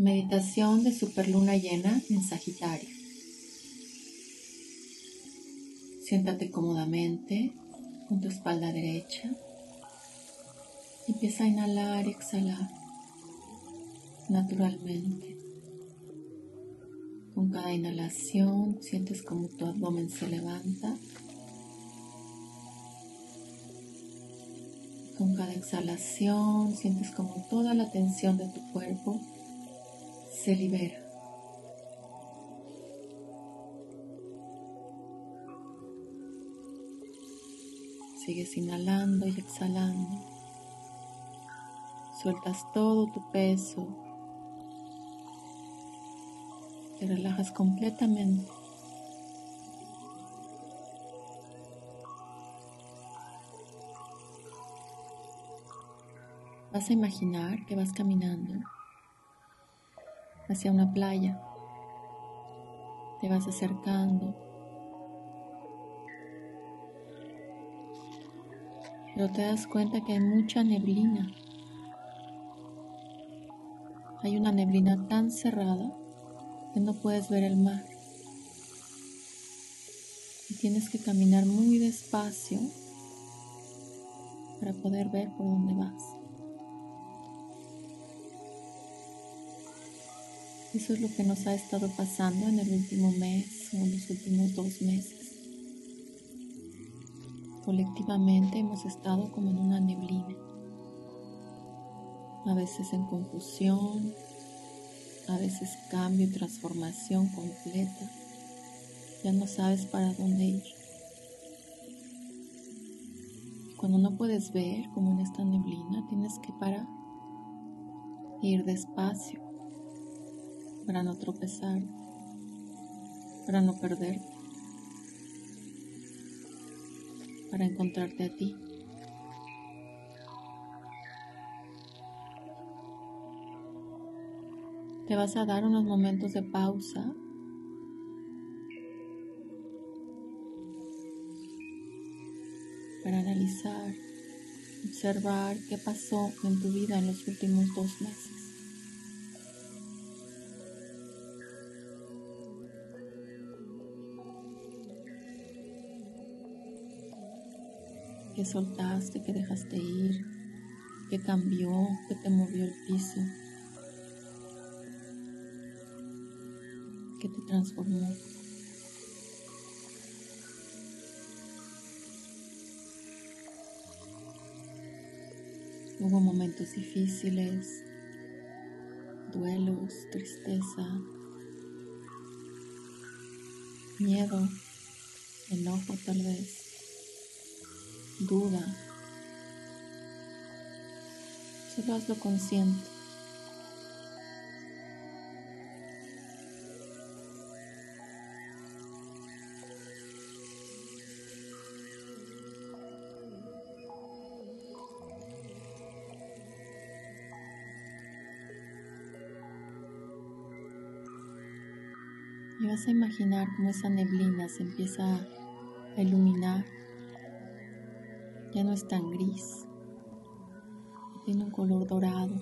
Meditación de superluna llena en Sagitario. Siéntate cómodamente con tu espalda derecha. Empieza a inhalar y exhalar naturalmente. Con cada inhalación sientes como tu abdomen se levanta. Con cada exhalación sientes como toda la tensión de tu cuerpo se libera. Sigues inhalando y exhalando. Sueltas todo tu peso. Te relajas completamente. Vas a imaginar que vas caminando hacia una playa. Te vas acercando. Pero te das cuenta que hay mucha neblina. Hay una neblina tan cerrada que no puedes ver el mar. Y tienes que caminar muy despacio para poder ver por dónde vas. Eso es lo que nos ha estado pasando en el último mes o en los últimos dos meses. Colectivamente hemos estado como en una neblina, a veces en confusión, a veces cambio y transformación completa. Ya no sabes para dónde ir. Cuando no puedes ver, como en esta neblina, tienes que parar, ir despacio para no tropezar, para no perderte, para encontrarte a ti. Te vas a dar unos momentos de pausa para analizar, observar qué pasó en tu vida en los últimos dos meses. Que soltaste, que dejaste ir, que cambió, que te movió el piso, que te transformó. Hubo momentos difíciles, duelos, tristeza, miedo, enojo tal vez duda. Solo hazlo consciente. Y vas a imaginar cómo esa neblina se empieza a iluminar ya no es tan gris, tiene un color dorado.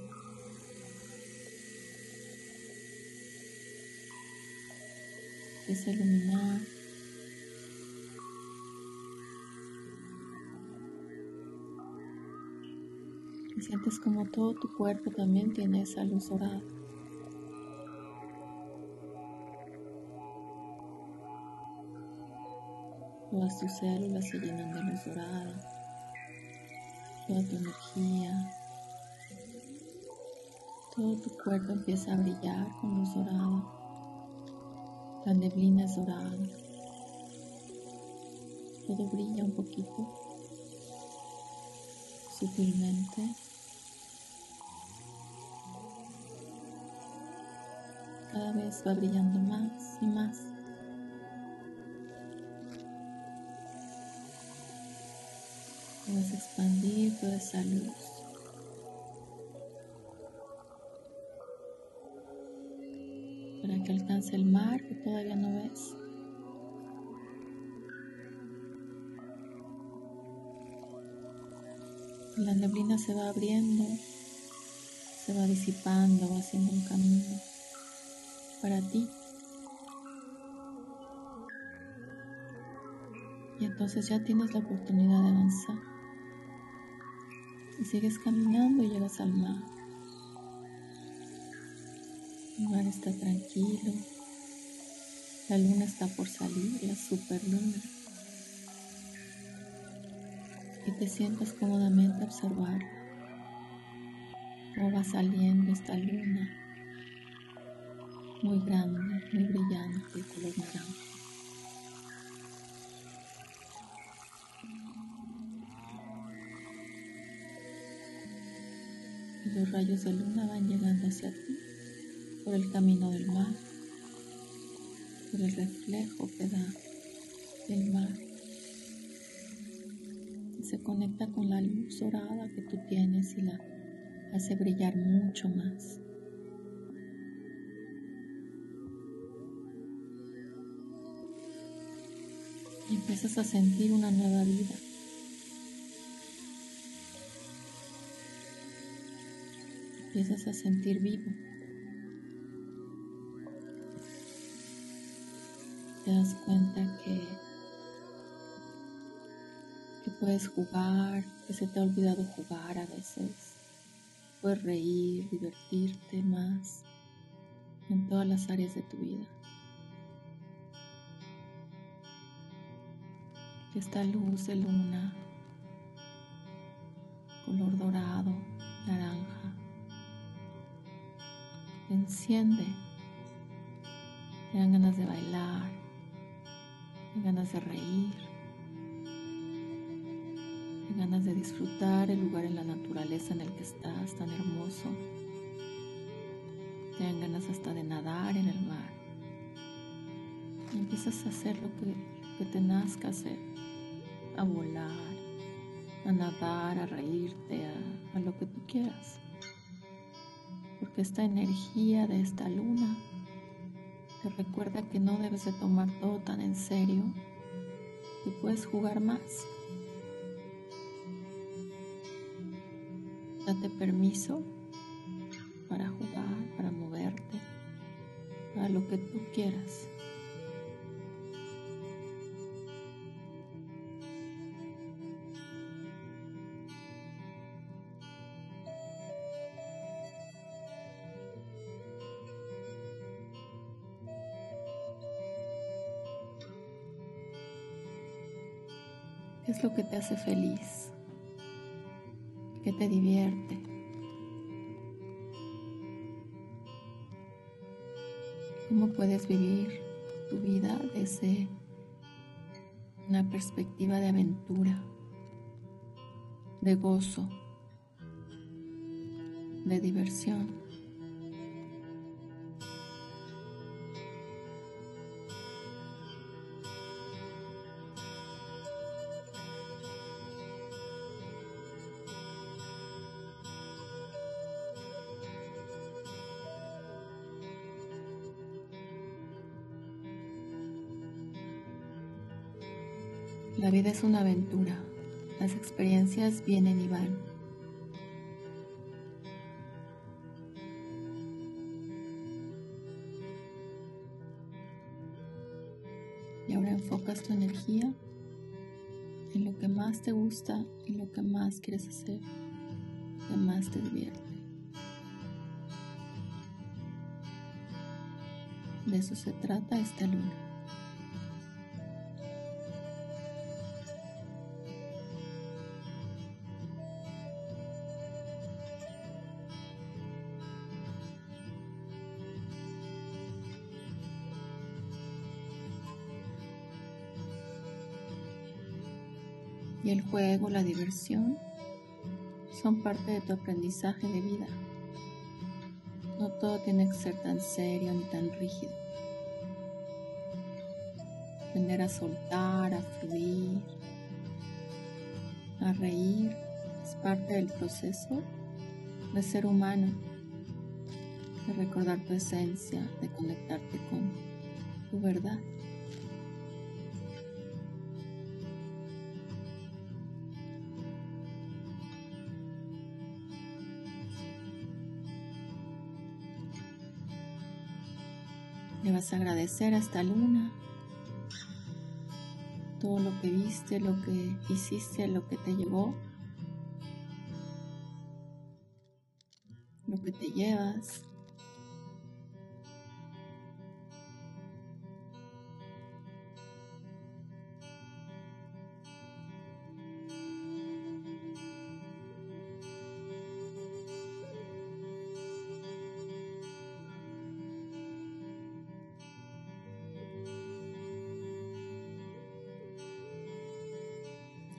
Empieza a iluminar. Y sientes como todo tu cuerpo también tiene esa luz dorada. Todas tus células se llenan de luz dorada toda tu energía, todo tu cuerpo empieza a brillar con luz dorada, la neblina es dorada, todo brilla un poquito, sutilmente. Cada vez va brillando más y más. Puedes expandir toda esa luz. Para que alcance el mar que todavía no ves. La neblina se va abriendo, se va disipando, va haciendo un camino para ti. Y entonces ya tienes la oportunidad de avanzar. Y sigues caminando y llegas al mar. El mar está tranquilo. La luna está por salir, la super luna. Y te sientas cómodamente a observar cómo va saliendo esta luna muy grande, muy brillante, color naranja. Los rayos de luna van llegando hacia ti por el camino del mar, por el reflejo que da el mar. Se conecta con la luz dorada que tú tienes y la hace brillar mucho más. Y empiezas a sentir una nueva vida. Empiezas a sentir vivo. Te das cuenta que, que puedes jugar, que se te ha olvidado jugar a veces. Puedes reír, divertirte más en todas las áreas de tu vida. Esta luz de luna, color dorado, naranja, enciende. Te dan ganas de bailar, te dan ganas de reír, te ganas de disfrutar el lugar en la naturaleza en el que estás, tan hermoso. Te dan ganas hasta de nadar en el mar. Empiezas a hacer lo que, que te nazca hacer, a volar, a nadar, a reírte, a lo que tú quieras porque esta energía de esta luna te recuerda que no debes de tomar todo tan en serio, que puedes jugar más. Date permiso para jugar, para moverte, para lo que tú quieras. ¿Qué es lo que te hace feliz? ¿Qué te divierte? ¿Cómo puedes vivir tu vida desde una perspectiva de aventura, de gozo, de diversión? La vida es una aventura. Las experiencias vienen y van. Y ahora enfocas tu energía en lo que más te gusta y lo que más quieres hacer, lo que más te divierte. De eso se trata esta luna. El juego, la diversión, son parte de tu aprendizaje de vida. No todo tiene que ser tan serio ni tan rígido. Aprender a soltar, a fluir, a reír, es parte del proceso de ser humano, de recordar tu esencia, de conectarte con tu verdad. Le vas a agradecer a esta luna todo lo que viste, lo que hiciste, lo que te llevó, lo que te llevas.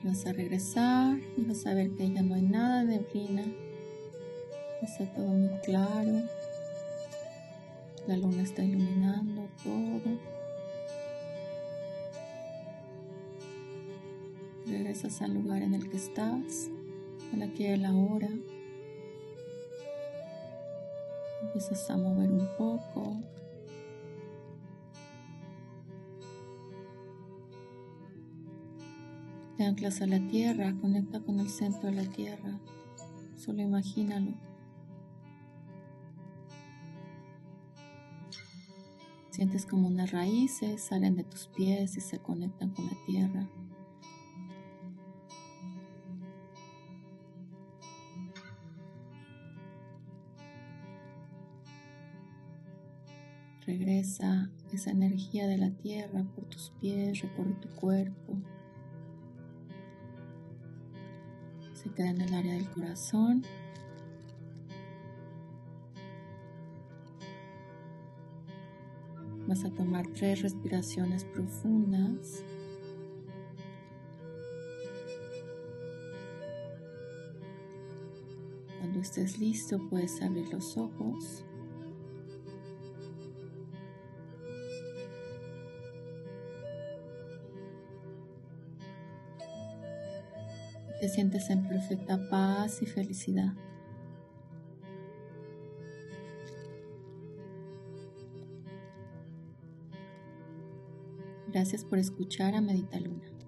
Vas a regresar y vas a ver que ya no hay nada de neblina. Está todo muy claro. La luna está iluminando todo. Regresas al lugar en el que estás, a la que la hora. Empiezas a mover un poco, Te anclas a la tierra, conecta con el centro de la tierra. Solo imagínalo. Sientes como unas raíces salen de tus pies y se conectan con la tierra. Regresa esa energía de la tierra por tus pies, recorre tu cuerpo. Se queda en el área del corazón. Vas a tomar tres respiraciones profundas. Cuando estés listo puedes abrir los ojos. Te sientes en perfecta paz y felicidad. Gracias por escuchar a Medita Luna.